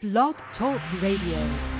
Blog Talk Radio.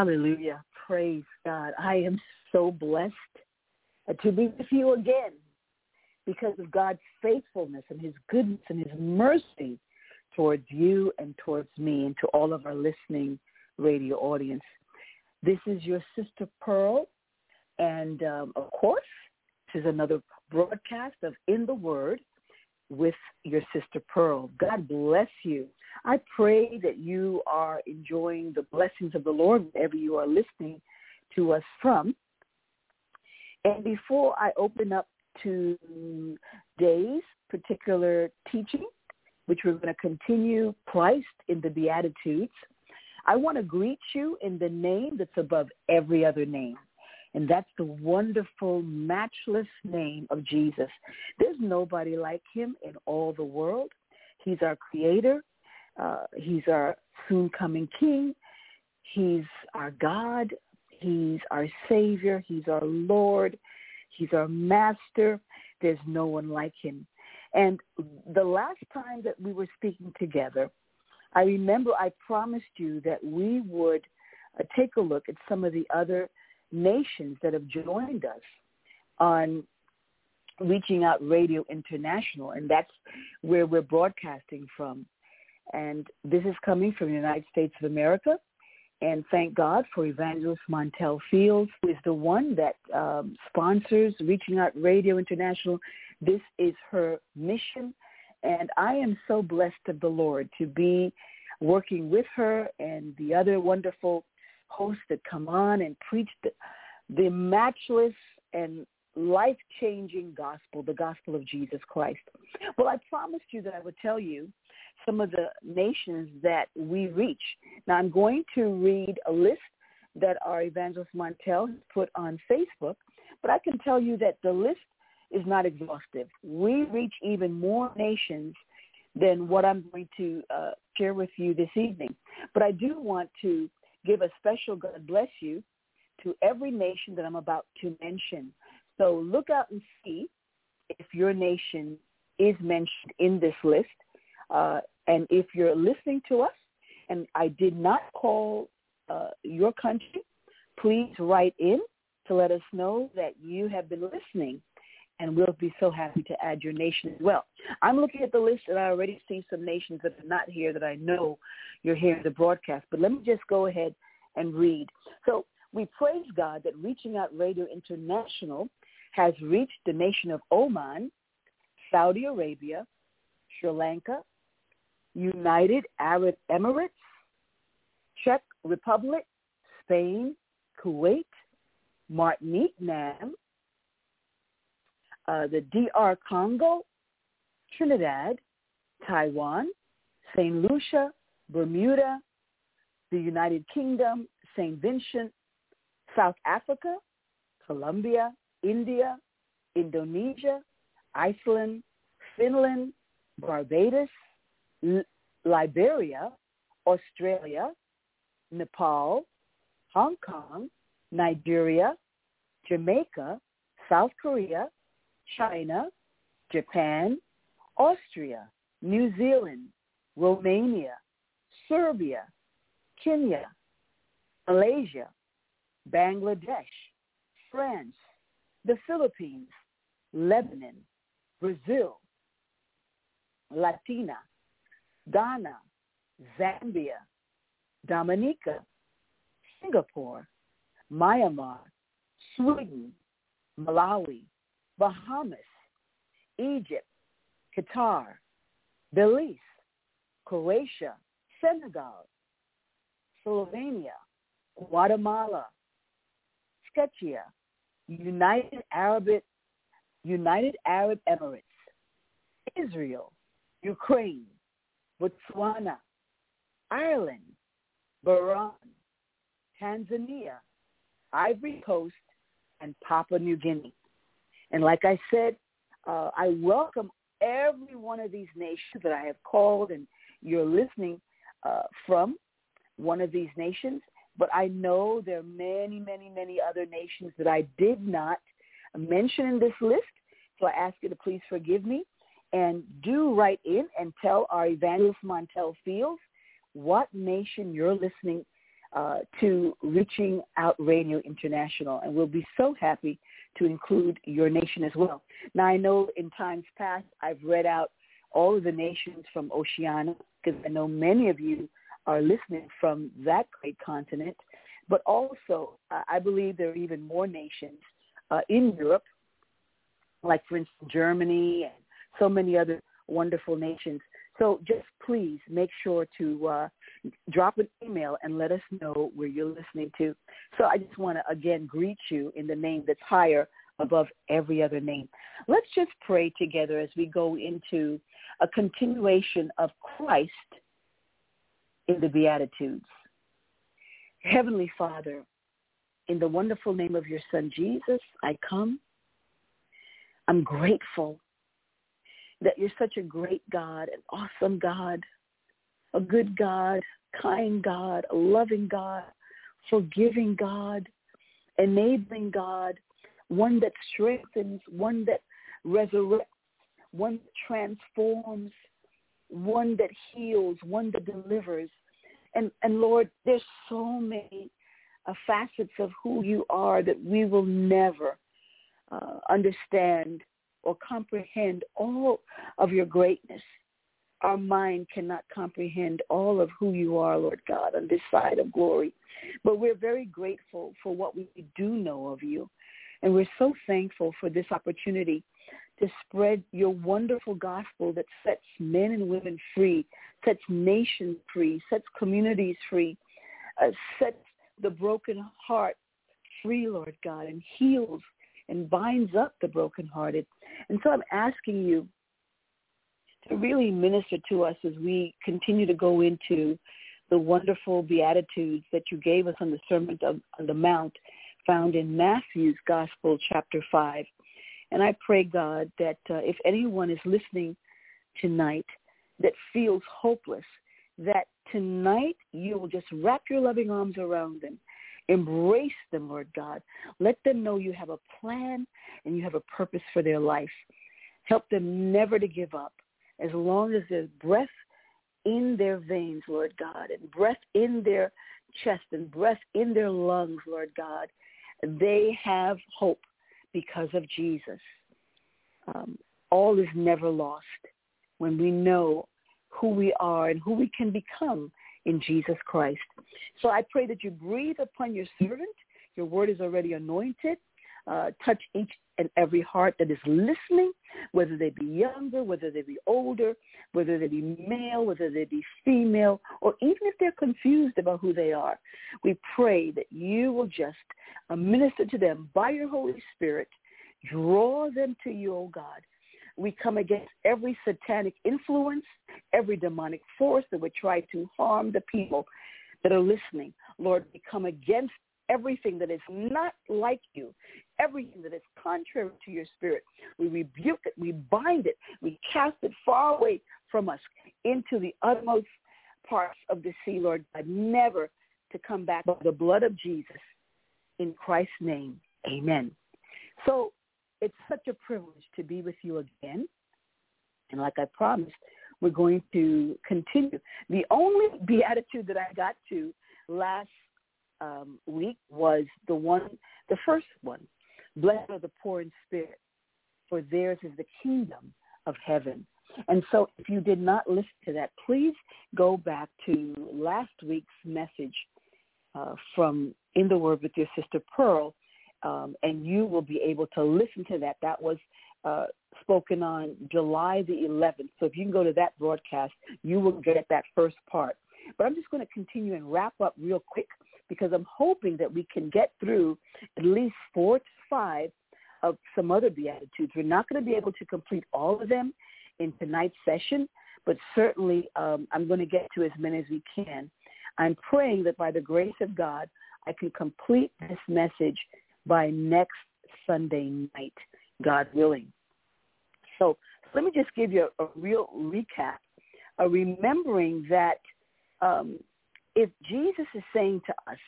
Hallelujah. Praise God. I am so blessed to be with you again because of God's faithfulness and his goodness and his mercy towards you and towards me and to all of our listening radio audience. This is your sister Pearl, and um, of course, this is another broadcast of In the Word with your sister Pearl. God bless you. I pray that you are enjoying the blessings of the Lord wherever you are listening to us from. And before I open up to today's particular teaching, which we're going to continue Christ in the Beatitudes, I want to greet you in the name that's above every other name. And that's the wonderful, matchless name of Jesus. There's nobody like him in all the world. He's our creator. Uh, he's our soon coming king. He's our God. He's our Savior. He's our Lord. He's our Master. There's no one like him. And the last time that we were speaking together, I remember I promised you that we would uh, take a look at some of the other nations that have joined us on Reaching Out Radio International, and that's where we're broadcasting from. And this is coming from the United States of America. And thank God for Evangelist Montel Fields, who is the one that um, sponsors Reaching Out Radio International. This is her mission. And I am so blessed of the Lord to be working with her and the other wonderful hosts that come on and preach the, the matchless and life-changing gospel, the gospel of Jesus Christ. Well, I promised you that I would tell you some of the nations that we reach. Now, I'm going to read a list that our evangelist Montel has put on Facebook, but I can tell you that the list is not exhaustive. We reach even more nations than what I'm going to uh, share with you this evening. But I do want to give a special God bless you to every nation that I'm about to mention. So look out and see if your nation is mentioned in this list. Uh, and if you're listening to us and I did not call uh, your country, please write in to let us know that you have been listening and we'll be so happy to add your nation as well. I'm looking at the list and I already see some nations that are not here that I know you're hearing the broadcast. But let me just go ahead and read. So we praise God that Reaching Out Radio International has reached the nation of Oman, Saudi Arabia, Sri Lanka, United Arab Emirates, Czech Republic, Spain, Kuwait, Martinique, Nam, uh, the DR Congo, Trinidad, Taiwan, St. Lucia, Bermuda, the United Kingdom, St. Vincent, South Africa, Colombia, India, Indonesia, Iceland, Finland, Barbados, Liberia, Australia, Nepal, Hong Kong, Nigeria, Jamaica, South Korea, China, Japan, Austria, New Zealand, Romania, Serbia, Kenya, Malaysia, Bangladesh, France, the Philippines, Lebanon, Brazil, Latina, Ghana, Zambia, Dominica, Singapore, Myanmar, Sweden, Malawi, Bahamas, Egypt, Qatar, Belize, Croatia, Senegal, Slovenia, Guatemala, Czechia, United Arab United Arab Emirates, Israel, Ukraine, Botswana, Ireland, Bahrain, Tanzania, Ivory Coast, and Papua New Guinea. And like I said, uh, I welcome every one of these nations that I have called and you're listening uh, from one of these nations. But I know there are many, many, many other nations that I did not mention in this list. So I ask you to please forgive me and do write in and tell our evangelist Montel Fields what nation you're listening uh, to Reaching Out Radio International. And we'll be so happy to include your nation as well. Now, I know in times past I've read out all of the nations from Oceania, because I know many of you are listening from that great continent. But also, uh, I believe there are even more nations uh, in Europe, like, for instance, Germany and so many other wonderful nations. So just please make sure to uh, drop an email and let us know where you're listening to. So I just want to again greet you in the name that's higher above every other name. Let's just pray together as we go into a continuation of Christ in the Beatitudes. Heavenly Father, in the wonderful name of your Son Jesus, I come. I'm grateful that you're such a great God, an awesome God, a good God, kind God, a loving God, forgiving God, enabling God, one that strengthens, one that resurrects, one that transforms, one that heals, one that delivers. And, and Lord, there's so many uh, facets of who you are that we will never uh, understand or comprehend all of your greatness. Our mind cannot comprehend all of who you are, Lord God, on this side of glory. But we're very grateful for what we do know of you. And we're so thankful for this opportunity to spread your wonderful gospel that sets men and women free, sets nations free, sets communities free, uh, sets the broken heart free, Lord God, and heals and binds up the brokenhearted. And so I'm asking you to really minister to us as we continue to go into the wonderful beatitudes that you gave us on the Sermon on the Mount found in Matthew's Gospel, chapter 5. And I pray, God, that uh, if anyone is listening tonight that feels hopeless, that tonight you will just wrap your loving arms around them. Embrace them, Lord God. Let them know you have a plan and you have a purpose for their life. Help them never to give up as long as there's breath in their veins, Lord God, and breath in their chest and breath in their lungs, Lord God. They have hope because of Jesus. Um, all is never lost when we know who we are and who we can become in Jesus Christ. So I pray that you breathe upon your servant. Your word is already anointed. Uh, touch each and every heart that is listening, whether they be younger, whether they be older, whether they be male, whether they be female, or even if they're confused about who they are. We pray that you will just uh, minister to them by your Holy Spirit, draw them to you, O oh God. We come against every satanic influence, every demonic force that would try to harm the people that are listening. Lord, we come against everything that is not like you, everything that is contrary to your spirit. We rebuke it, we bind it, we cast it far away from us into the utmost parts of the sea, Lord God, never to come back by the blood of Jesus. In Christ's name, amen. So it's such a privilege to be with you again. And like I promised, we're going to continue. The only beatitude that I got to last um, week was the one, the first one. Blessed are the poor in spirit, for theirs is the kingdom of heaven. And so if you did not listen to that, please go back to last week's message uh, from In the Word with your sister Pearl, um, and you will be able to listen to that. That was uh, spoken on July the 11th. So if you can go to that broadcast, you will get that first part. But I'm just going to continue and wrap up real quick because I'm hoping that we can get through at least four to five of some other Beatitudes. We're not going to be able to complete all of them in tonight's session, but certainly um, I'm going to get to as many as we can. I'm praying that by the grace of God, I can complete this message by next Sunday night, God willing. So let me just give you a, a real recap, uh, remembering that um, if Jesus is saying to us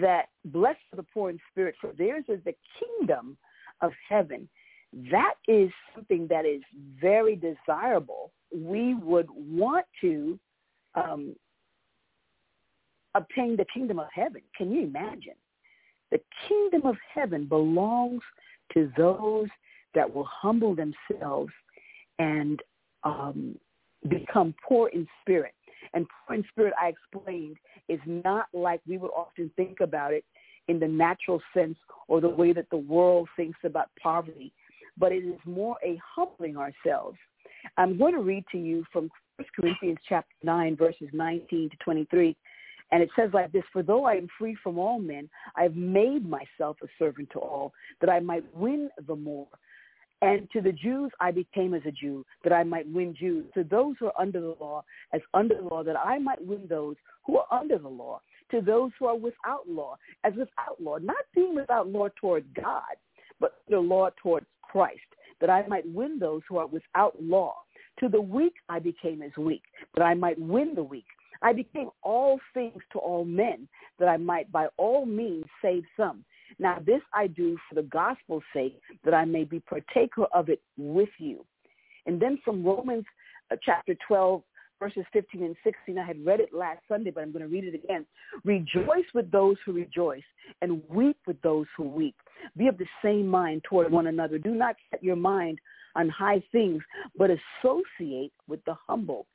that blessed are the poor in spirit, for theirs is the kingdom of heaven, that is something that is very desirable. We would want to um, obtain the kingdom of heaven. Can you imagine? The kingdom of heaven belongs to those that will humble themselves and um, become poor in spirit. And poor in spirit, I explained, is not like we would often think about it in the natural sense or the way that the world thinks about poverty, but it is more a humbling ourselves. I'm going to read to you from 1 Corinthians chapter 9, verses 19 to 23. And it says like this, For though I am free from all men, I have made myself a servant to all, that I might win the more. And to the Jews I became as a Jew, that I might win Jews. To those who are under the law, as under the law, that I might win those who are under the law. To those who are without law, as without law, not being without law toward God, but the law towards Christ, that I might win those who are without law. To the weak I became as weak, that I might win the weak. I became all things to all men, that I might by all means save some. Now this I do for the gospel's sake, that I may be partaker of it with you. And then from Romans uh, chapter 12, verses 15 and 16, I had read it last Sunday, but I'm going to read it again. Rejoice with those who rejoice, and weep with those who weep. Be of the same mind toward one another. Do not set your mind on high things, but associate with the humble.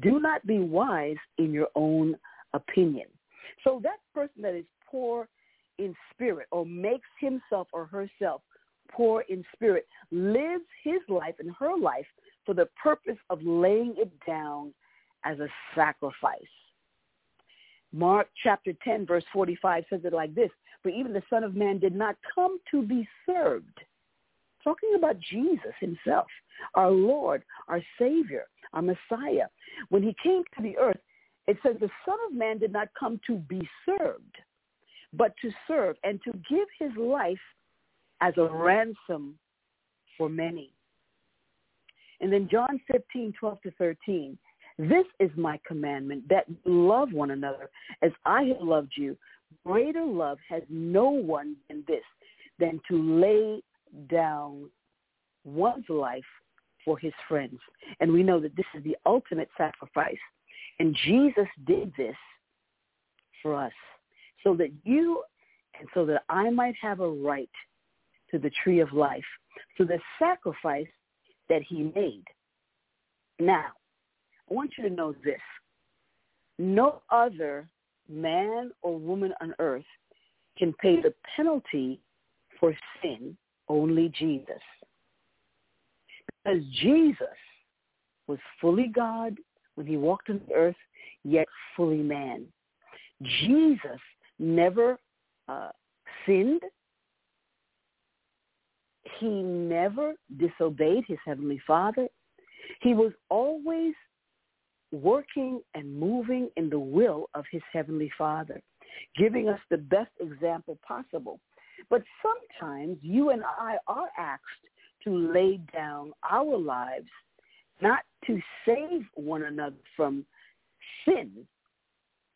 Do not be wise in your own opinion. So that person that is poor in spirit or makes himself or herself poor in spirit lives his life and her life for the purpose of laying it down as a sacrifice. Mark chapter 10 verse 45 says it like this, for even the Son of Man did not come to be served. Talking about Jesus himself, our Lord, our Savior, our Messiah. When he came to the earth, it says the Son of Man did not come to be served, but to serve and to give his life as a ransom for many. And then John 15, 12 to 13. This is my commandment, that love one another as I have loved you. Greater love has no one than this, than to lay down one's life for his friends. And we know that this is the ultimate sacrifice. And Jesus did this for us so that you and so that I might have a right to the tree of life. So the sacrifice that he made. Now, I want you to know this. No other man or woman on earth can pay the penalty for sin, only Jesus. Because Jesus was fully God when he walked on the earth, yet fully man. Jesus never uh, sinned. He never disobeyed his heavenly Father. He was always working and moving in the will of his heavenly Father, giving us the best example possible. But sometimes you and I are asked to lay down our lives, not to save one another from sin,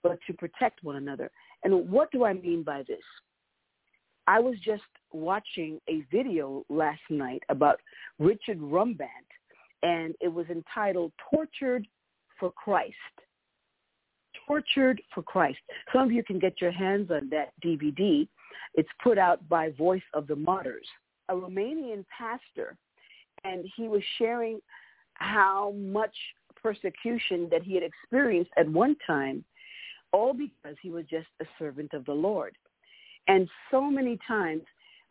but to protect one another. And what do I mean by this? I was just watching a video last night about Richard Wurmbrand, and it was entitled Tortured for Christ. Tortured for Christ. Some of you can get your hands on that DVD. It's put out by Voice of the Martyrs a Romanian pastor, and he was sharing how much persecution that he had experienced at one time, all because he was just a servant of the Lord. And so many times,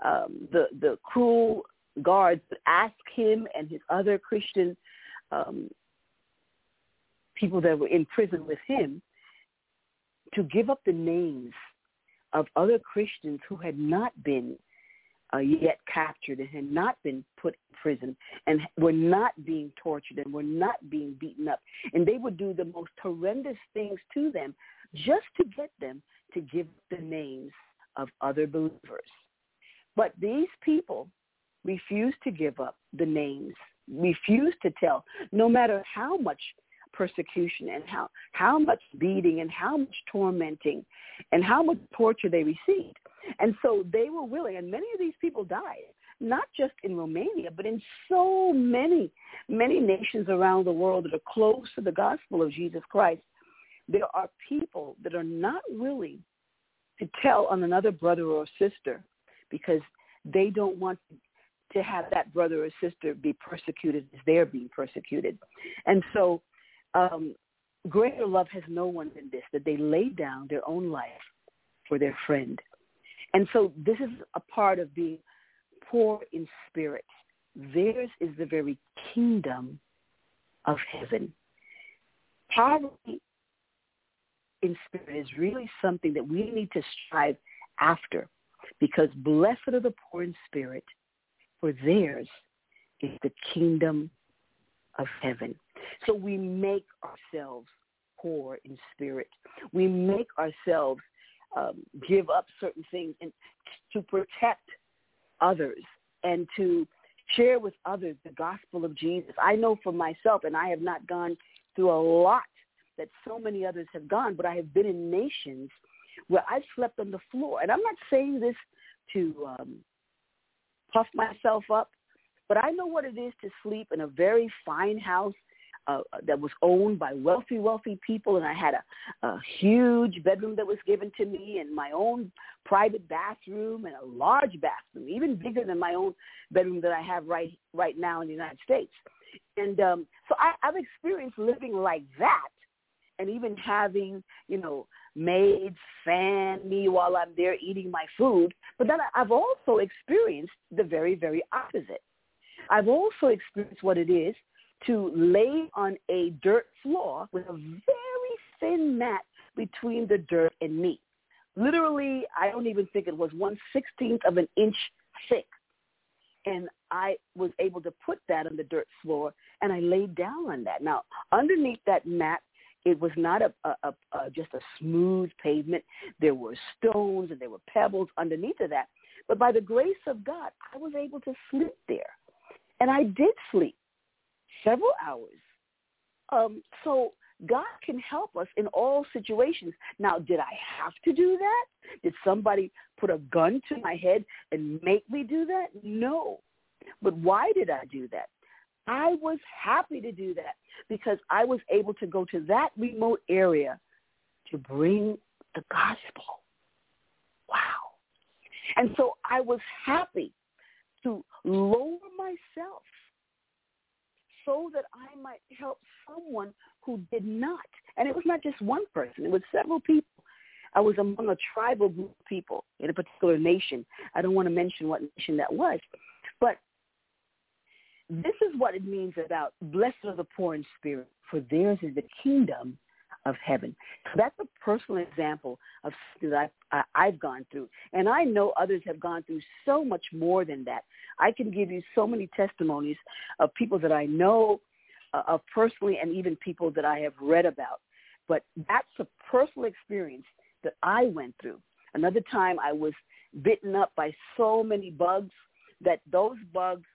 um, the the cruel guards asked him and his other Christian um, people that were in prison with him to give up the names of other Christians who had not been uh, yet captured and had not been put in prison and were not being tortured and were not being beaten up. And they would do the most horrendous things to them just to get them to give the names of other believers. But these people refused to give up the names, refused to tell, no matter how much persecution and how, how much beating and how much tormenting and how much torture they received. And so they were willing, and many of these people died, not just in Romania, but in so many, many nations around the world that are close to the gospel of Jesus Christ. There are people that are not willing to tell on another brother or sister because they don't want to have that brother or sister be persecuted as they're being persecuted. And so um, greater love has no one than this, that they lay down their own life for their friend. And so this is a part of being poor in spirit. Theirs is the very kingdom of heaven. Poverty in spirit is really something that we need to strive after because blessed are the poor in spirit, for theirs is the kingdom of heaven. So we make ourselves poor in spirit. We make ourselves um, give up certain things and to protect others and to share with others the gospel of Jesus. I know for myself, and I have not gone through a lot that so many others have gone, but I have been in nations where I've slept on the floor. And I'm not saying this to um, puff myself up, but I know what it is to sleep in a very fine house uh, that was owned by wealthy, wealthy people, and I had a, a huge bedroom that was given to me, and my own private bathroom, and a large bathroom, even bigger than my own bedroom that I have right right now in the United States. And um, so I, I've experienced living like that, and even having, you know, maids fan me while I'm there eating my food. But then I've also experienced the very, very opposite. I've also experienced what it is to lay on a dirt floor with a very thin mat between the dirt and me. Literally, I don't even think it was one sixteenth of an inch thick. And I was able to put that on the dirt floor, and I laid down on that. Now, underneath that mat, it was not a, a, a, a just a smooth pavement. There were stones and there were pebbles underneath of that. But by the grace of God, I was able to sleep there, and I did sleep several hours. Um, so God can help us in all situations. Now, did I have to do that? Did somebody put a gun to my head and make me do that? No. But why did I do that? I was happy to do that because I was able to go to that remote area to bring the gospel. Wow. And so I was happy to lower myself so that I might help someone who did not. And it was not just one person, it was several people. I was among a tribal group of people in a particular nation. I don't want to mention what nation that was. But this is what it means about blessed are the poor in spirit, for theirs is the kingdom of heaven. That's a personal example of that I've, I've gone through. And I know others have gone through so much more than that. I can give you so many testimonies of people that I know uh, of personally and even people that I have read about. But that's a personal experience that I went through. Another time I was bitten up by so many bugs that those bugs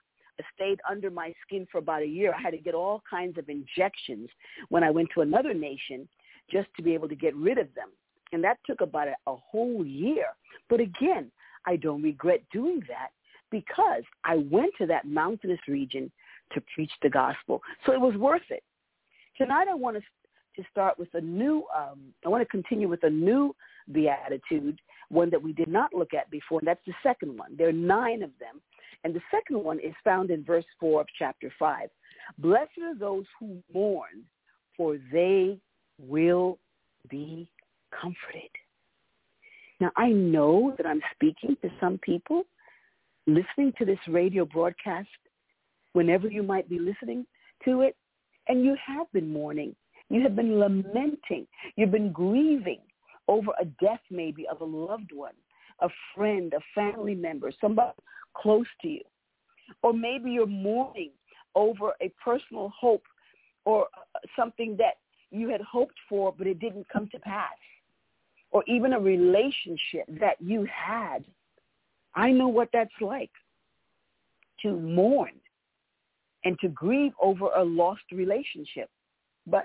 stayed under my skin for about a year. I had to get all kinds of injections when I went to another nation just to be able to get rid of them. And that took about a, a whole year. But again, I don't regret doing that because I went to that mountainous region to preach the gospel. So it was worth it. Tonight I want to to start with a new, um, I want to continue with a new beatitude, one that we did not look at before, and that's the second one. There are nine of them. And the second one is found in verse 4 of chapter 5. Blessed are those who mourn, for they will be comforted. Now, I know that I'm speaking to some people listening to this radio broadcast whenever you might be listening to it, and you have been mourning. You have been lamenting. You've been grieving over a death maybe of a loved one, a friend, a family member, somebody close to you. Or maybe you're mourning over a personal hope or uh, something that you had hoped for, but it didn't come to pass, or even a relationship that you had. I know what that's like to mourn and to grieve over a lost relationship. But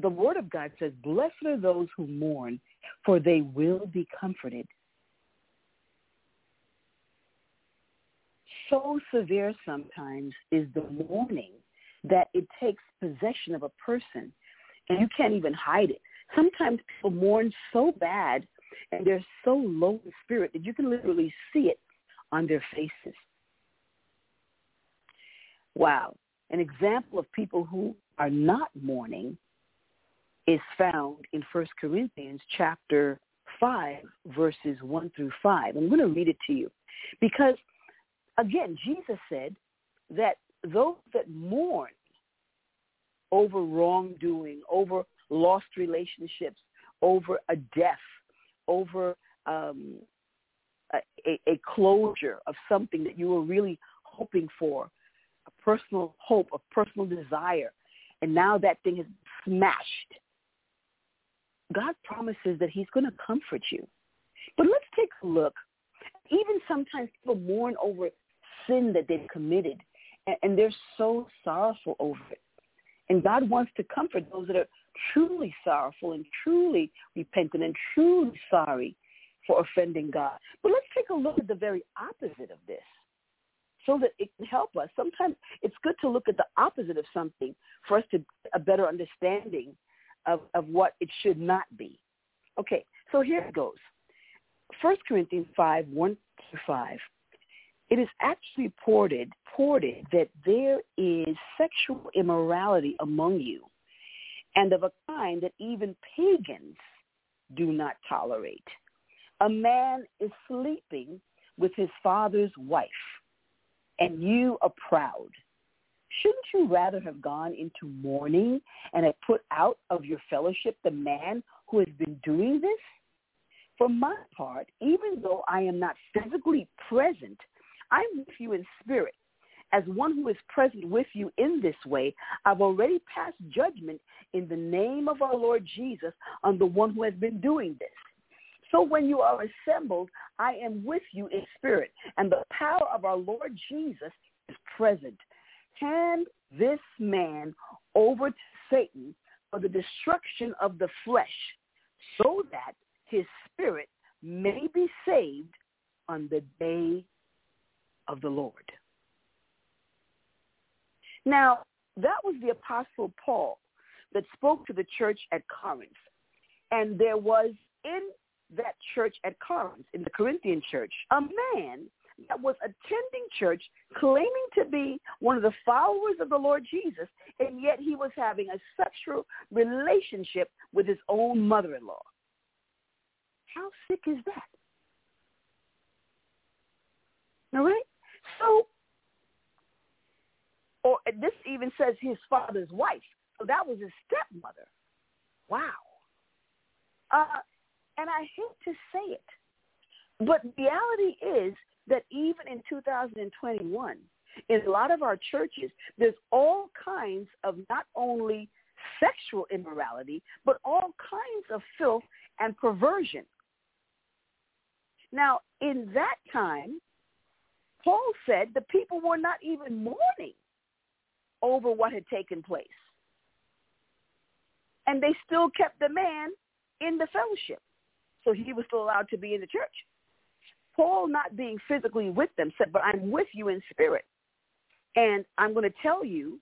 the Word of God says, blessed are those who mourn, for they will be comforted. So severe sometimes is the mourning that it takes possession of a person and you can't even hide it. Sometimes people mourn so bad and they're so low in spirit that you can literally see it on their faces. Wow. An example of people who are not mourning is found in 1 Corinthians chapter 5, verses 1 through 5. I'm going to read it to you because, again, Jesus said that those that mourn over wrongdoing, over lost relationships, over a death, over um, a, a closure of something that you were really hoping for, a personal hope, a personal desire, and now that thing is smashed. God promises that he's going to comfort you. But let's take a look. Even sometimes people mourn over sin that they've committed, and, they're so sorrowful over it. And God wants to comfort those that are truly sorrowful and truly repentant and truly sorry for offending God. But let's take a look at the very opposite of this so that it can help us. Sometimes it's good to look at the opposite of something for us to get a better understanding of, of what it should not be. Okay, so here it goes. 1 Corinthians 5, 1 to 5. It is actually reported, reported that there is sexual immorality among you, and of a kind that even pagans do not tolerate. A man is sleeping with his father's wife and you are proud, shouldn't you rather have gone into mourning and have put out of your fellowship the man who has been doing this? For my part, even though I am not physically present, I'm with you in spirit. As one who is present with you in this way, I've already passed judgment in the name of our Lord Jesus on the one who has been doing this. So when you are assembled, I am with you in spirit, and the power of our Lord Jesus is present. Hand this man over to Satan for the destruction of the flesh, so that his spirit may be saved on the day of the Lord. Now, that was the Apostle Paul that spoke to the church at Corinth. And there was in that church at Corinth, in the Corinthian church, a man that was attending church claiming to be one of the followers of the Lord Jesus, and yet he was having a sexual relationship with his own mother-in-law. How sick is that? All right? So, or this even says his father's wife. So that was his stepmother. Wow. Uh, and I hate to say it, but reality is that even in 2021, in a lot of our churches, there's all kinds of not only sexual immorality, but all kinds of filth and perversion. Now, in that time, Paul said the people were not even mourning over what had taken place. And they still kept the man in the fellowship so he was still allowed to be in the church. Paul, not being physically with them, said, but I'm with you in spirit. And I'm going to tell you,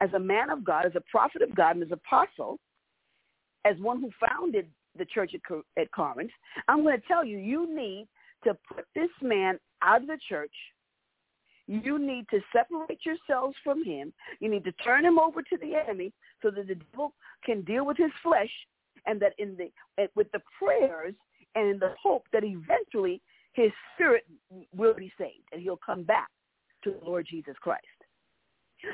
as a man of God, as a prophet of God, and as an apostle, as one who founded the church at Corinth, I'm going to tell you, you need to put this man out of the church. You need to separate yourselves from him. You need to turn him over to the enemy so that the devil can deal with his flesh and that in the with the prayers and in the hope that eventually his spirit will be saved and he'll come back to the Lord Jesus Christ.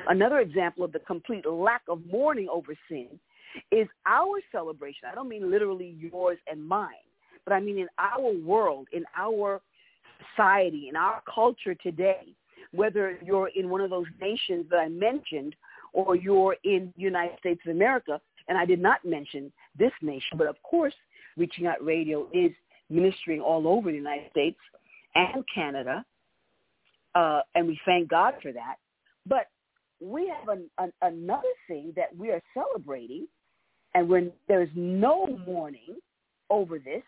Another example of the complete lack of mourning over sin is our celebration. I don't mean literally yours and mine, but I mean in our world, in our society, in our culture today, whether you're in one of those nations that I mentioned or you're in the United States of America, and I did not mention this nation, but of course, Reaching Out Radio is ministering all over the United States and Canada, uh, and we thank God for that. But we have an, an, another thing that we are celebrating, and when there's no mourning over this,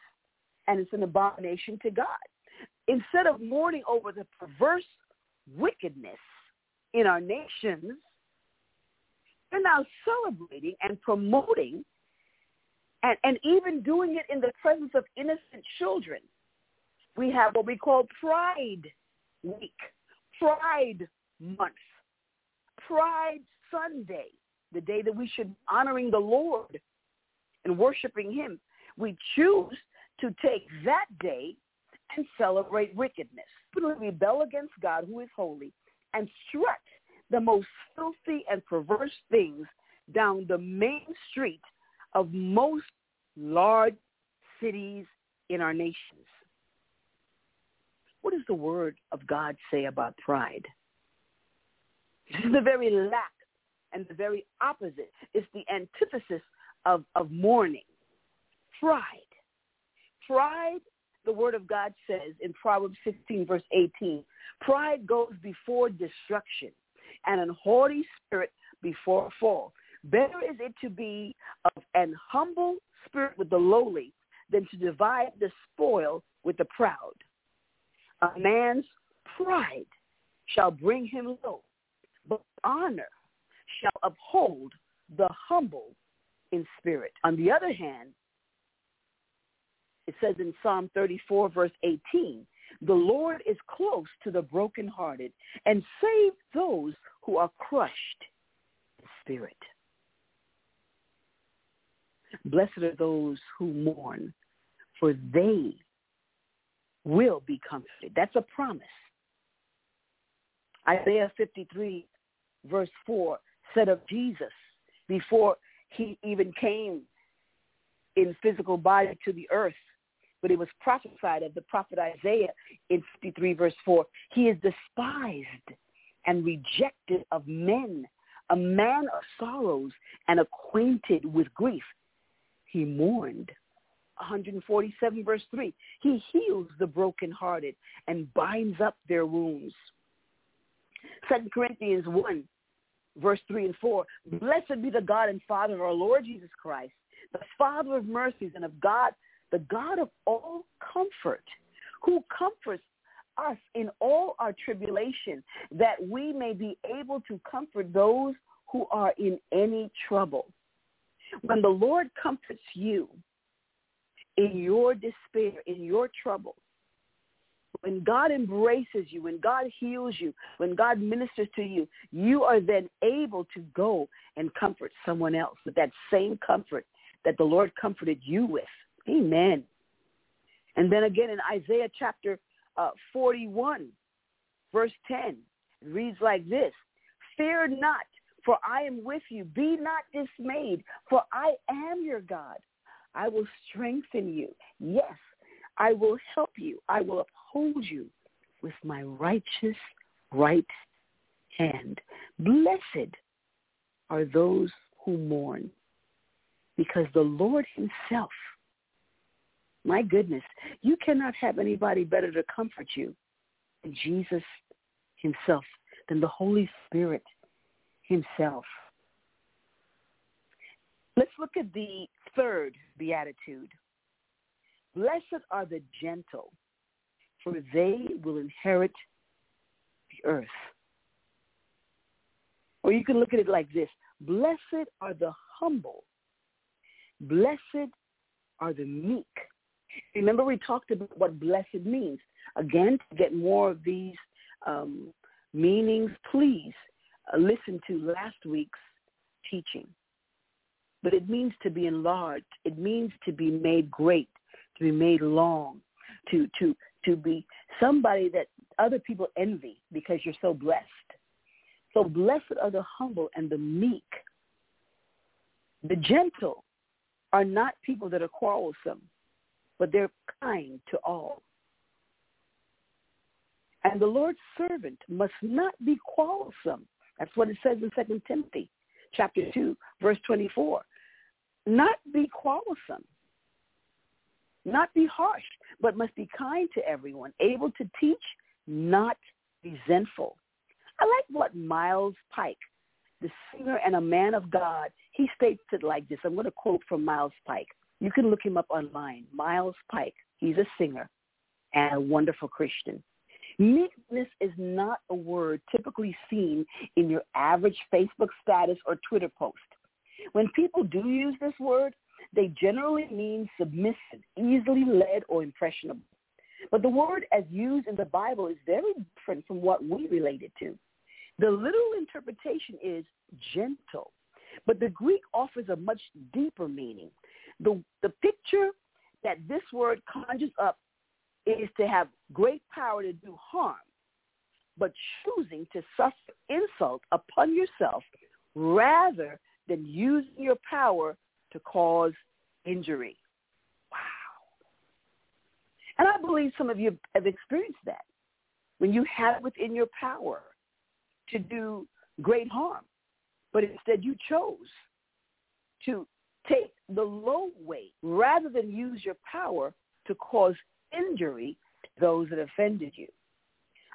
and it's an abomination to God. Instead of mourning over the perverse wickedness in our nations, they're now celebrating and promoting and, and even doing it in the presence of innocent children. We have what we call Pride Week, Pride Month, Pride Sunday, the day that we should be honoring the Lord and worshiping him, we choose to take that day and celebrate wickedness. Rebel against God who is holy and strut the most filthy and perverse things down the main street of most large cities in our nations. What does the word of God say about pride? This is the very lack and the very opposite. It's the antithesis of, of mourning. Pride. Pride, the word of God says in Proverbs 16, verse 18, pride goes before destruction and an haughty spirit before a fall. Better is it to be of an humble spirit with the lowly than to divide the spoil with the proud. A man's pride shall bring him low, but honor shall uphold the humble in spirit. On the other hand, it says in Psalm 34, verse 18, the Lord is close to the brokenhearted and save those who are crushed in spirit. Blessed are those who mourn, for they will be comforted. That's a promise. Isaiah 53, verse 4, said of Jesus before he even came in physical body to the earth, but it was prophesied of the prophet Isaiah in 53 verse 4. He is despised and rejected of men, a man of sorrows and acquainted with grief. He mourned. 147 verse 3. He heals the brokenhearted and binds up their wounds. 2 Corinthians 1 verse 3 and 4. Blessed be the God and Father of our Lord Jesus Christ, the Father of mercies and of God the God of all comfort, who comforts us in all our tribulation, that we may be able to comfort those who are in any trouble. When the Lord comforts you in your despair, in your trouble, when God embraces you, when God heals you, when God ministers to you, you are then able to go and comfort someone else with that same comfort that the Lord comforted you with. Amen. And then again in Isaiah chapter uh, 41, verse 10, it reads like this, Fear not, for I am with you. Be not dismayed, for I am your God. I will strengthen you. Yes, I will help you. I will uphold you with my righteous right hand. Blessed are those who mourn, because the Lord himself my goodness, you cannot have anybody better to comfort you than Jesus himself, than the Holy Spirit himself. Let's look at the third beatitude. Blessed are the gentle, for they will inherit the earth. Or you can look at it like this. Blessed are the humble. Blessed are the meek. Remember we talked about what blessed means. Again, to get more of these um, meanings, please Uh, listen to last week's teaching. But it means to be enlarged. It means to be made great, to be made long, to to to be somebody that other people envy because you're so blessed. So blessed are the humble and the meek. The gentle are not people that are quarrelsome but they're kind to all. And the Lord's servant must not be quarrelsome. That's what it says in Second Timothy chapter 2, verse 24. Not be quarrelsome. Not be harsh, but must be kind to everyone, able to teach, not resentful. I like what Miles Pike, the singer and a man of God, he states it like this. I'm going to quote from Miles Pike. You can look him up online. Miles Pike. He's a singer and a wonderful Christian. Meekness is not a word typically seen in your average Facebook status or Twitter post. When people do use this word, they generally mean submissive, easily led, or impressionable. But the word as used in the Bible is very different from what we relate it to. The literal interpretation is gentle, But the Greek offers a much deeper meaning. The, the picture that this word conjures up is to have great power to do harm, but choosing to suffer insult upon yourself rather than using your power to cause injury. Wow. And I believe some of you have experienced that when you have within your power to do great harm, but instead you chose to take the low way rather than use your power to cause injury those that offended you.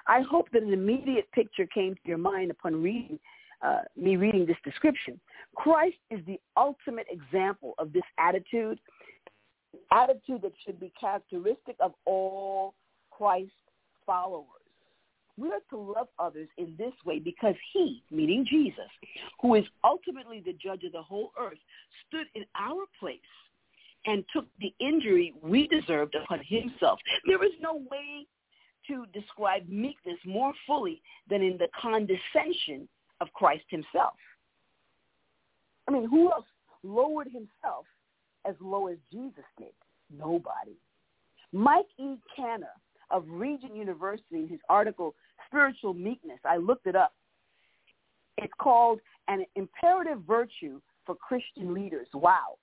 I hope that an immediate picture came to your mind upon reading uh, me reading this description. Christ is the ultimate example of this attitude, attitude that should be characteristic of all Christ followers. We are to love others in this way because he, meaning Jesus, who is ultimately the judge of the whole earth, stood in our place and took the injury we deserved upon himself. There is no way to describe meekness more fully than in the condescension of Christ himself. I mean, who else lowered himself as low as Jesus did? Nobody. Mike E. Canner of Regent University, in his article, Spiritual Meekness, I looked it up. It's called An Imperative Virtue for Christian Leaders. Wow.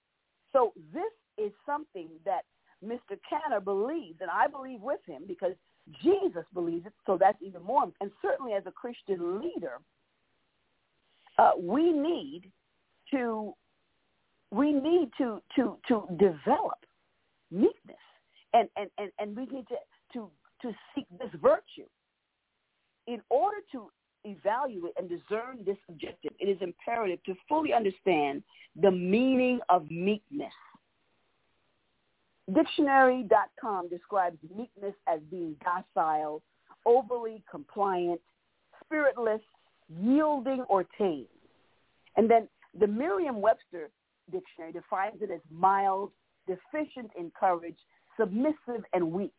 So this is something that Mr. Canner believes, and I believe with him because Jesus believes it, so that's even more. And certainly as a Christian leader, uh, we need to we need to to to develop meekness, and and and, and we need to to to seek this virtue. In order to evaluate and discern this objective, it is imperative to fully understand the meaning of meekness. Dictionary.com describes meekness as being docile, overly compliant, spiritless, yielding, or tame. And then the Merriam-Webster dictionary defines it as mild, deficient in courage, submissive, and weak.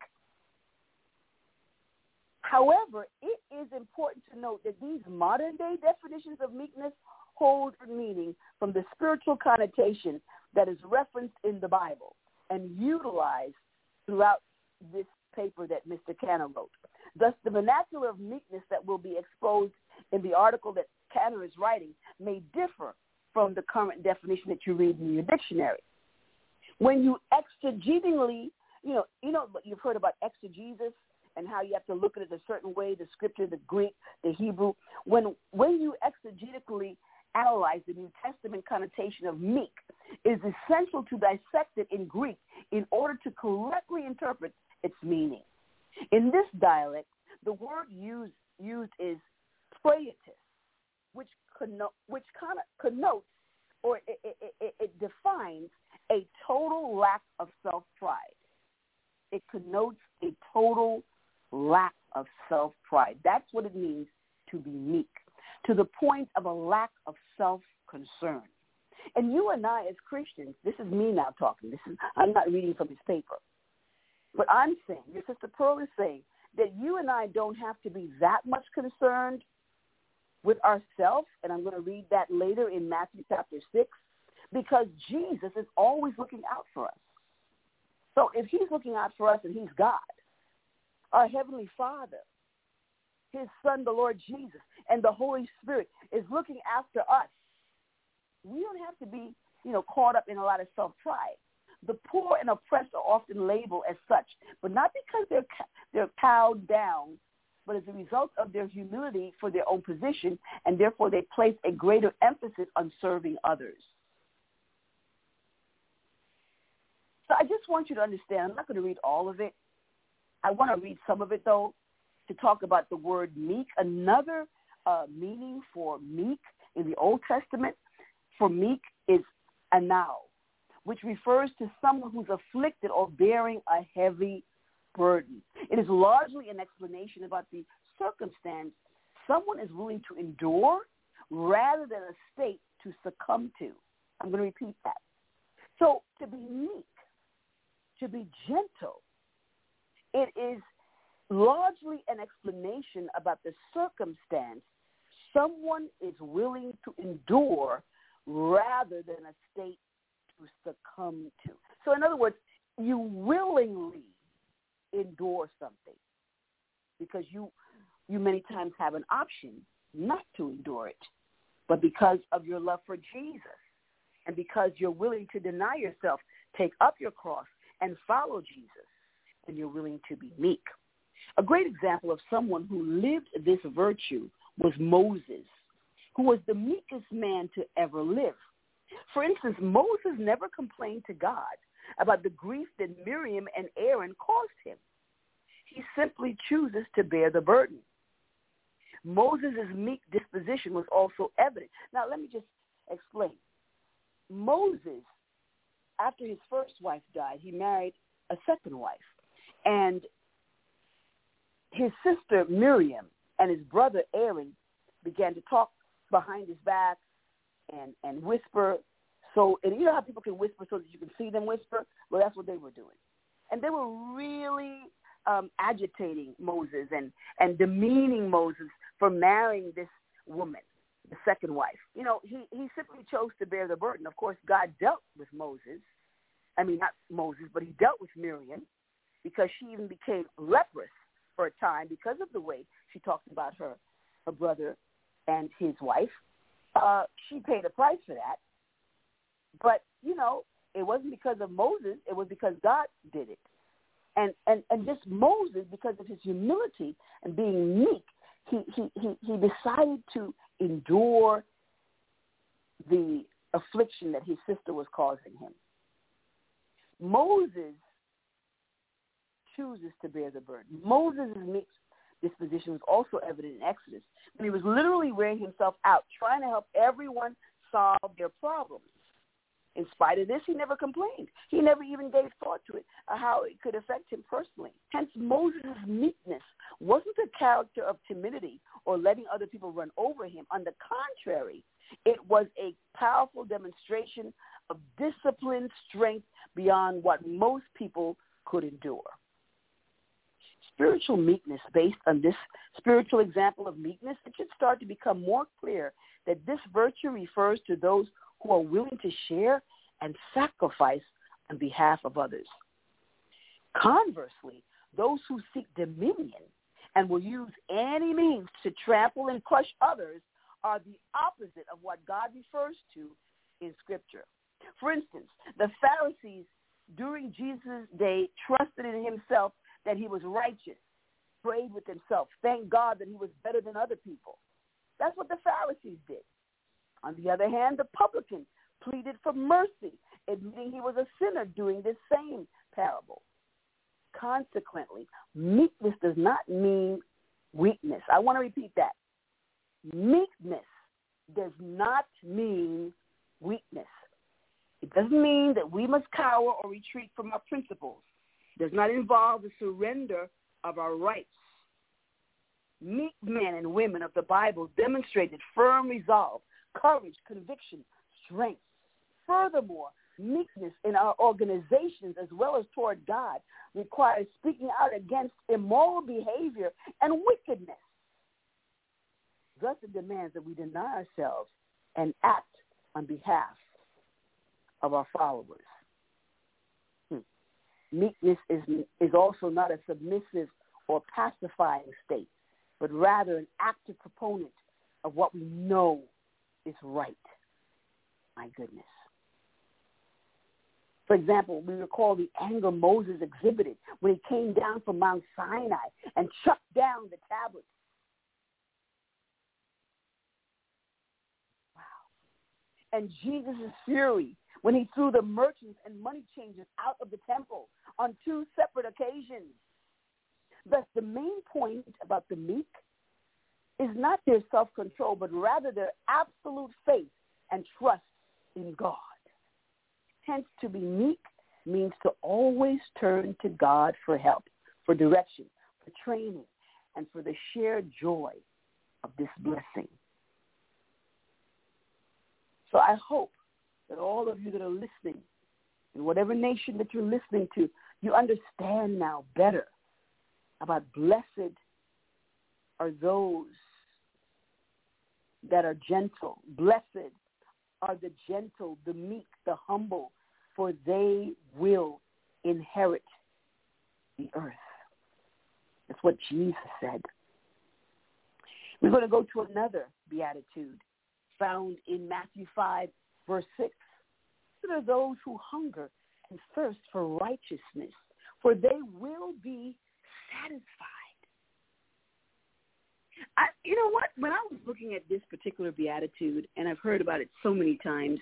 However, it is important to note that these modern-day definitions of meekness hold meaning from the spiritual connotation that is referenced in the Bible and utilized throughout this paper that Mr. Canner wrote. Thus, the vernacular of meekness that will be exposed in the article that Canner is writing may differ from the current definition that you read in your dictionary. When you exegetically, you know, you know, you've heard about exegesis and how you have to look at it a certain way, the scripture, the Greek, the Hebrew. When when you exegetically analyze the New Testament connotation of meek, is essential to dissect it in Greek in order to correctly interpret its meaning. In this dialect, the word used used is praetus, which conno- which connotes or it, it, it, it defines a total lack of self-pride. It connotes a total lack of self-pride. That's what it means to be meek, to the point of a lack of self-concern. And you and I as Christians, this is me now talking. This is I'm not reading from his paper. But I'm saying, your sister Pearl is saying that you and I don't have to be that much concerned with ourselves, and I'm going to read that later in Matthew chapter 6, because Jesus is always looking out for us. So if he's looking out for us and he's God, our Heavenly Father, his Son, the Lord Jesus, and the Holy Spirit is looking after us, we don't have to be, you know, caught up in a lot of self-pride. The poor and oppressed are often labeled as such, but not because they're they're cowed down but as a result of their humility for their own position, and therefore they place a greater emphasis on serving others. So I just want you to understand, I'm not going to read all of it. I want to read some of it, though, to talk about the word meek. Another uh, meaning for meek in the Old Testament for meek is anao, which refers to someone who's afflicted or bearing a heavy burden. It is largely an explanation about the circumstance someone is willing to endure rather than a state to succumb to. I'm going to repeat that. So to be meek, to be gentle, it is largely an explanation about the circumstance someone is willing to endure rather than a state to succumb to. So in other words, you willingly endure something because you you many times have an option not to endure it. But because of your love for Jesus and because you're willing to deny yourself, take up your cross and follow Jesus, and you're willing to be meek. A great example of someone who lived this virtue was Moses, who was the meekest man to ever live. For instance, Moses never complained to God about the grief that Miriam and Aaron caused him. He simply chooses to bear the burden. Moses' meek disposition was also evident. Now, let me just explain. Moses, after his first wife died, he married a second wife. And his sister Miriam and his brother Aaron began to talk behind his back and, and whisper. So, and you know how people can whisper so that you can see them whisper? Well, that's what they were doing. And they were really um, agitating Moses and, and demeaning Moses for marrying this woman, the second wife. You know, he, he simply chose to bear the burden. Of course, God dealt with Moses. I mean, not Moses, but he dealt with Miriam because she even became leprous for a time because of the way she talked about her, her brother and his wife. Uh, she paid a price for that. But, you know, it wasn't because of Moses. It was because God did it. And, and, and just Moses, because of his humility and being meek, he, he, he, he decided to endure the affliction that his sister was causing him. Moses chooses to bear the burden. Moses' meek disposition was also evident in Exodus when he was literally wearing himself out, trying to help everyone solve their problems. In spite of this, he never complained. He never even gave thought to it, or how it could affect him personally. Hence, Moses' meekness wasn't a character of timidity or letting other people run over him. On the contrary, it was a powerful demonstration of disciplined strength beyond what most people could endure. Spiritual meekness, based on this spiritual example of meekness, it should start to become more clear that this virtue refers to those who are willing to share and sacrifice on behalf of others. Conversely, those who seek dominion and will use any means to trample and crush others are the opposite of what God refers to in Scripture. For instance, the Pharisees during Jesus' day trusted in himself that he was righteous, prayed with himself, thanked God that he was better than other people. That's what the Pharisees did. On the other hand, the publican pleaded for mercy, admitting he was a sinner doing this same parable. Consequently, meekness does not mean weakness. I want to repeat that. Meekness does not mean weakness. It doesn't mean that we must cower or retreat from our principles. Does not involve the surrender of our rights. Meek men and women of the Bible demonstrated firm resolve courage, conviction, strength. Furthermore, meekness in our organizations as well as toward God requires speaking out against immoral behavior and wickedness. Thus it demands that we deny ourselves and act on behalf of our followers. Meekness is, is also not a submissive or pacifying state, but rather an active proponent of what we know is right. My goodness. For example, we recall the anger Moses exhibited when he came down from Mount Sinai and chucked down the tablets. Wow. And Jesus' fury when he threw the merchants and money changers out of the temple on two separate occasions. Thus, the main point about the meek is not their self-control, but rather their absolute faith and trust in God. Hence, to be meek means to always turn to God for help, for direction, for training, and for the shared joy of this blessing. So I hope that all of you that are listening, in whatever nation that you're listening to, you understand now better about blessed are those that are gentle. Blessed are the gentle, the meek, the humble, for they will inherit the earth. That's what Jesus said. We're going to go to another beatitude found in Matthew 5, verse 6. There are those who hunger and thirst for righteousness, for they will be satisfied. I, you know what? When I was looking at this particular beatitude, and I've heard about it so many times,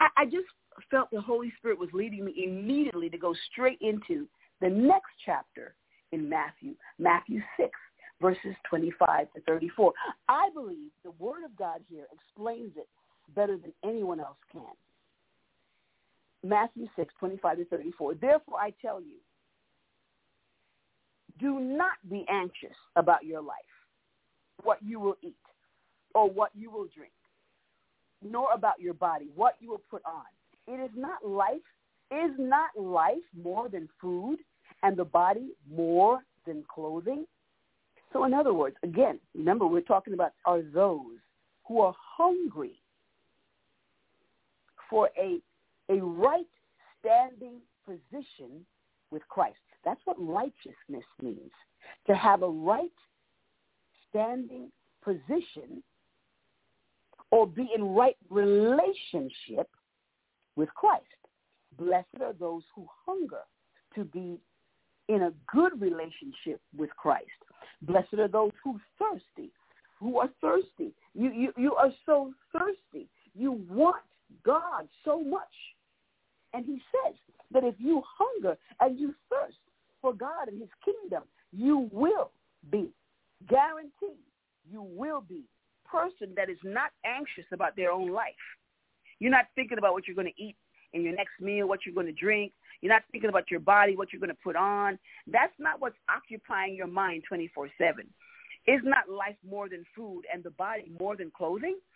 I, I just felt the Holy Spirit was leading me immediately to go straight into the next chapter in Matthew, Matthew 6, verses 25 to 34. I believe the Word of God here explains it better than anyone else can. Matthew 6, 25 to 34. Therefore, I tell you, do not be anxious about your life, what you will eat or what you will drink, nor about your body, what you will put on. It is not life, is not life more than food and the body more than clothing? So in other words, again, remember we're talking about are those who are hungry for a, a right standing position with Christ. That's what righteousness means. To have a right standing position or be in right relationship with Christ. Blessed are those who hunger to be in a good relationship with Christ. Blessed are those who thirsty, who are thirsty. You, you, you are so thirsty. You want God so much. And he says that if you hunger and you thirst for God and his kingdom, you will be guaranteed you will be person that is not anxious about their own life. You're not thinking about what you're going to eat in your next meal, what you're going to drink. You're not thinking about your body, what you're going to put on. That's not what's occupying your mind 24-7. Is not life more than food and the body more than clothing?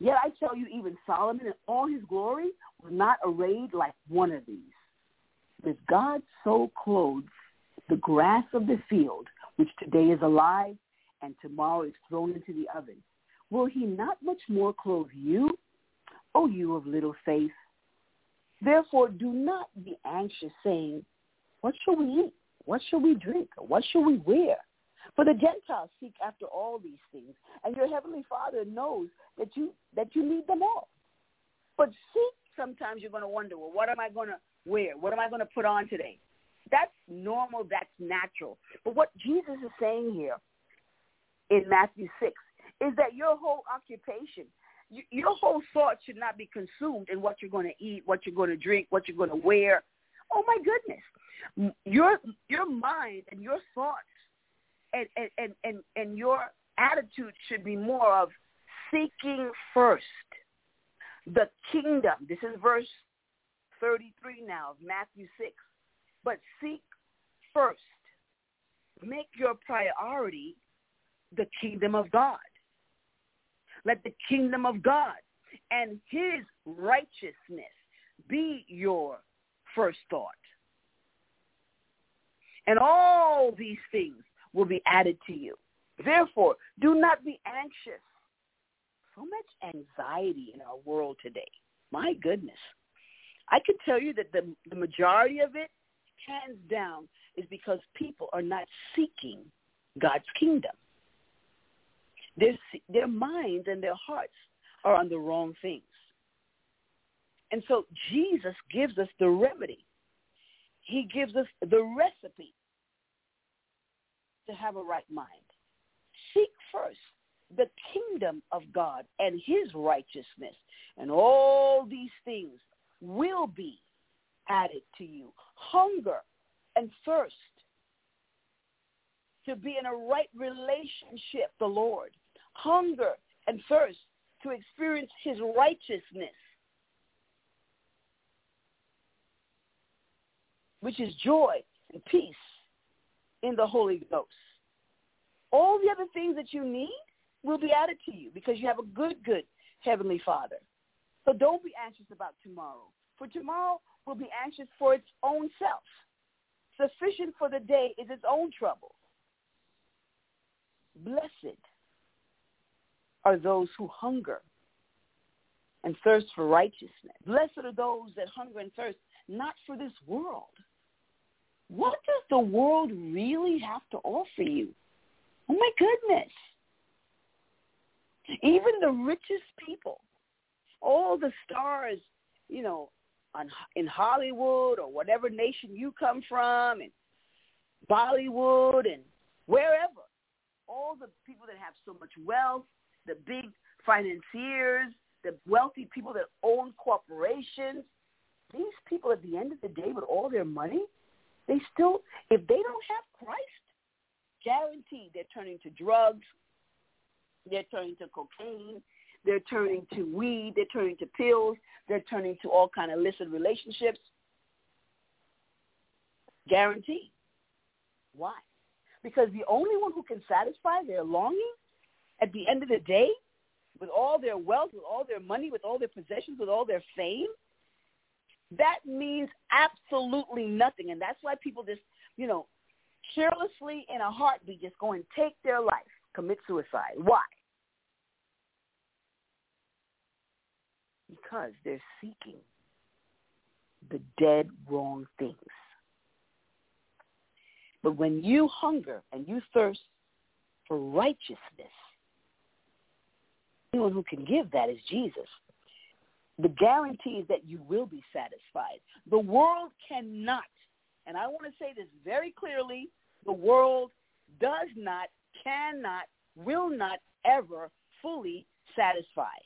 Yet I tell you, even Solomon in all his glory was not arrayed like one of these. If God so clothes the grass of the field, which today is alive and tomorrow is thrown into the oven, will he not much more clothe you, O you of little faith? Therefore, do not be anxious, saying, What shall we eat? What shall we drink? what shall we wear? For the Gentiles seek after all these things, and your heavenly Father knows that you that you need them all. But seek, sometimes you're going to wonder, well, what am I going to wear? What am I going to put on today? That's normal. That's natural. But what Jesus is saying here in Matthew 6 is that your whole occupation, your whole thought should not be consumed in what you're going to eat, what you're going to drink, what you're going to wear. Oh my goodness, your your mind and your thoughts and and and and, your attitude should be more of seeking first the kingdom. This is verse 33 now of Matthew 6. But seek first. Make your priority the kingdom of God. Let the kingdom of God and his righteousness be your first thought. And all these things will be added to you. Therefore, do not be anxious. So much anxiety in our world today. My goodness. I can tell you that the, the majority of it, hands down, is because people are not seeking God's kingdom. Their, their minds and their hearts are on the wrong things. And so Jesus gives us the remedy. He gives us the recipe to have a right mind. Seek first the kingdom of God and his righteousness, and all these things will be added to you. Hunger and thirst to be in a right relationship, the Lord hunger and thirst to experience his righteousness. which is joy and peace in the Holy Ghost. All the other things that you need will be added to you because you have a good, good Heavenly Father. So don't be anxious about tomorrow. For tomorrow will be anxious for its own self. Sufficient for the day is its own trouble. Blessed are those who hunger and thirst for righteousness. Blessed are those that hunger and thirst not for this world. What does the world really have to offer you? Oh my goodness. Even the richest people, all the stars, you know, on, in Hollywood or whatever nation you come from, and Bollywood and wherever, all the people that have so much wealth, the big financiers, the wealthy people that own corporations, these people at the end of the day with all their money, they still, if they don't have Christ, guaranteed they're turning to drugs, they're turning to cocaine, they're turning to weed, they're turning to pills, they're turning to all kind of illicit relationships. Guaranteed. Why? Because the only one who can satisfy their longing at the end of the day, with all their wealth, with all their money, with all their possessions, with all their fame, that means absolutely nothing. And that's why people just, you know, carelessly in a heartbeat just go and take their life, commit suicide. Why? Because they're seeking the dead wrong things. But when you hunger and you thirst for righteousness, anyone who can give that is Jesus. The guarantee is that you will be satisfied. The world cannot, and I want to say this very clearly, the world does not, cannot, will not ever fully satisfy.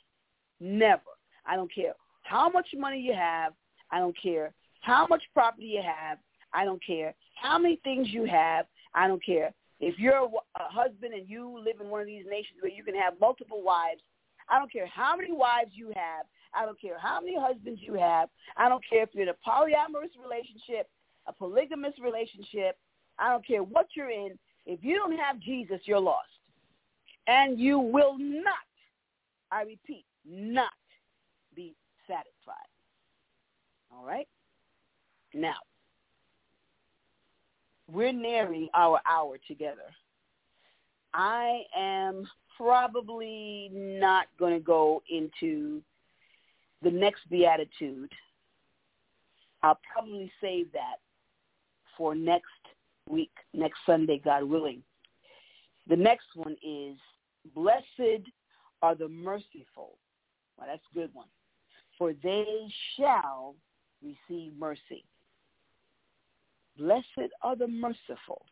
Never. I don't care how much money you have. I don't care how much property you have. I don't care how many things you have. I don't care. If you're a husband and you live in one of these nations where you can have multiple wives, I don't care how many wives you have. I don't care how many husbands you have. I don't care if you're in a polyamorous relationship, a polygamous relationship. I don't care what you're in. If you don't have Jesus, you're lost. And you will not, I repeat, not be satisfied. All right? Now, we're nearing our hour together. I am probably not going to go into the next beatitude. I'll probably save that for next week, next Sunday, God willing. The next one is, blessed are the merciful. Well, that's a good one. For they shall receive mercy. Blessed are the merciful,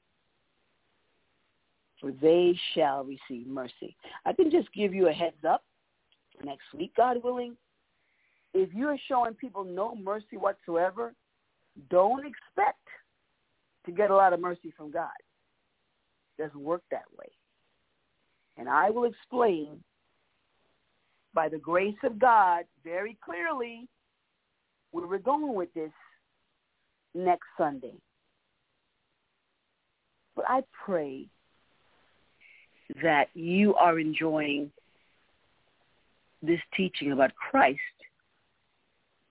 for they shall receive mercy. I can just give you a heads up next week, God willing. If you're showing people no mercy whatsoever, don't expect to get a lot of mercy from God. It doesn't work that way. And I will explain by the grace of God very clearly where we're going with this next Sunday. But I pray that you are enjoying this teaching about Christ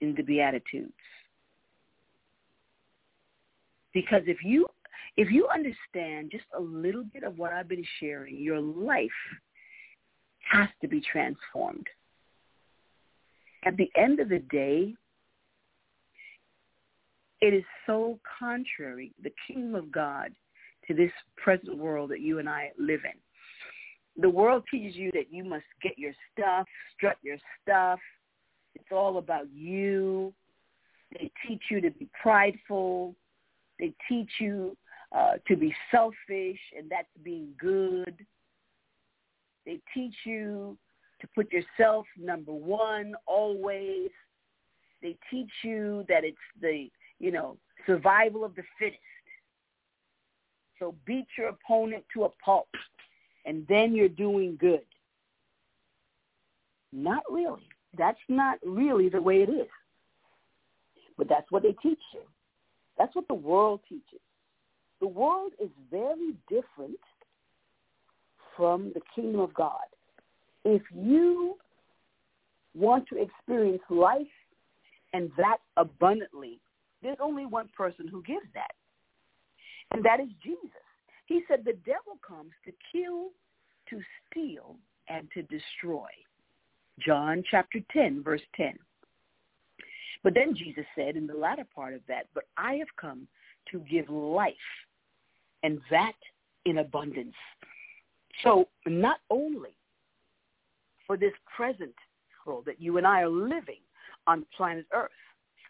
in the Beatitudes. Because if you if you understand just a little bit of what I've been sharing, your life has to be transformed. At the end of the day, it is so contrary, the kingdom of God, to this present world that you and I live in. The world teaches you that you must get your stuff, strut your stuff. It's all about you. They teach you to be prideful. They teach you uh, to be selfish, and that's being good. They teach you to put yourself number one always. They teach you that it's the, you know, survival of the fittest. So beat your opponent to a pulp, and then you're doing good. Not really. That's not really the way it is. But that's what they teach you. That's what the world teaches. The world is very different from the kingdom of God. If you want to experience life and that abundantly, there's only one person who gives that, and that is Jesus. He said the devil comes to kill, to steal, and to destroy. John chapter 10, verse 10. But then Jesus said in the latter part of that, but I have come to give life, and that in abundance. So not only for this present world that you and I are living on planet Earth,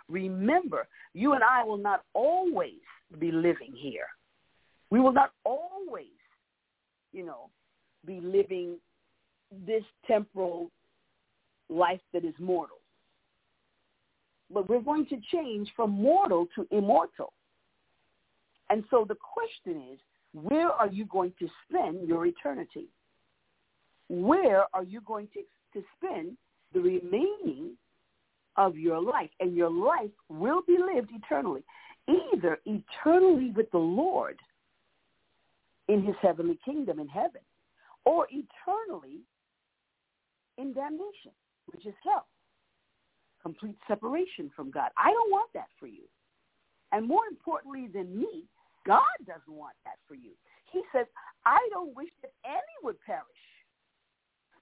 remember, you and I will not always be living here. We will not always, you know, be living this temporal life that is mortal. But we're going to change from mortal to immortal. And so the question is, where are you going to spend your eternity? Where are you going to, to spend the remaining of your life? And your life will be lived eternally, either eternally with the Lord in his heavenly kingdom in heaven, or eternally in damnation, which is hell. Complete separation from God. I don't want that for you. And more importantly than me, God doesn't want that for you. He says, I don't wish that any would perish,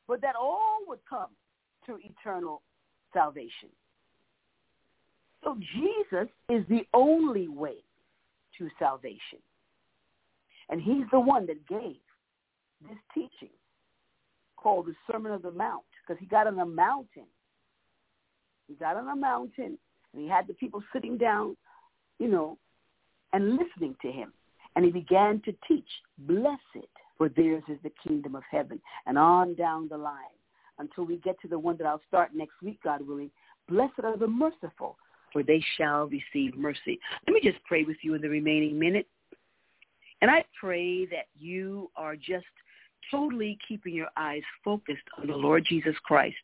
but that all would come to eternal salvation. So Jesus is the only way to salvation. And he's the one that gave this teaching called the Sermon of the Mount because he got on a mountain. He got on a mountain and he had the people sitting down, you know, and listening to him. And he began to teach, blessed, for theirs is the kingdom of heaven, and on down the line until we get to the one that I'll start next week, God willing. Blessed are the merciful, for they shall receive mercy. Let me just pray with you in the remaining minute. And I pray that you are just totally keeping your eyes focused on the Lord Jesus Christ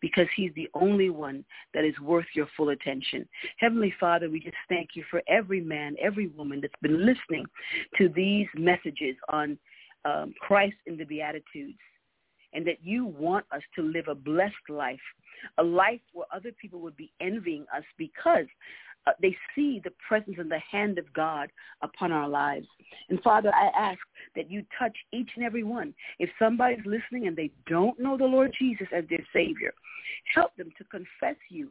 because he's the only one that is worth your full attention. Heavenly Father, we just thank you for every man, every woman that's been listening to these messages on um, Christ in the Beatitudes and that you want us to live a blessed life, a life where other people would be envying us because uh, they see the presence and the hand of God upon our lives. And Father, I ask that you touch each and every one. If somebody's listening and they don't know the Lord Jesus as their Savior, help them to confess you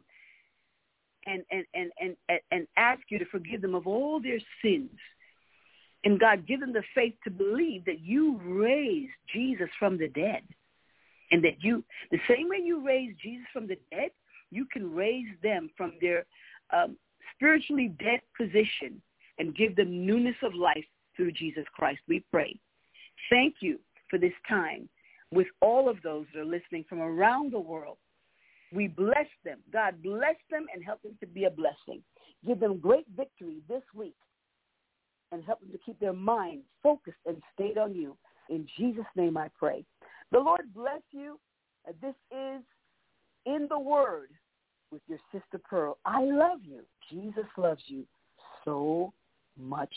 and, and, and, and, and ask you to forgive them of all their sins. And God, give them the faith to believe that you raised Jesus from the dead. And that you, the same way you raised Jesus from the dead, you can raise them from their um, spiritually dead position and give them newness of life through Jesus Christ. We pray. Thank you for this time with all of those that are listening from around the world. We bless them. God bless them and help them to be a blessing. Give them great victory this week and help them to keep their mind focused and stayed on you. In Jesus' name I pray. The Lord bless you. This is In the Word with your sister Pearl. I love you. Jesus loves you so much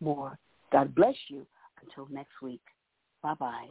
more. God bless you. Until next week. Bye-bye.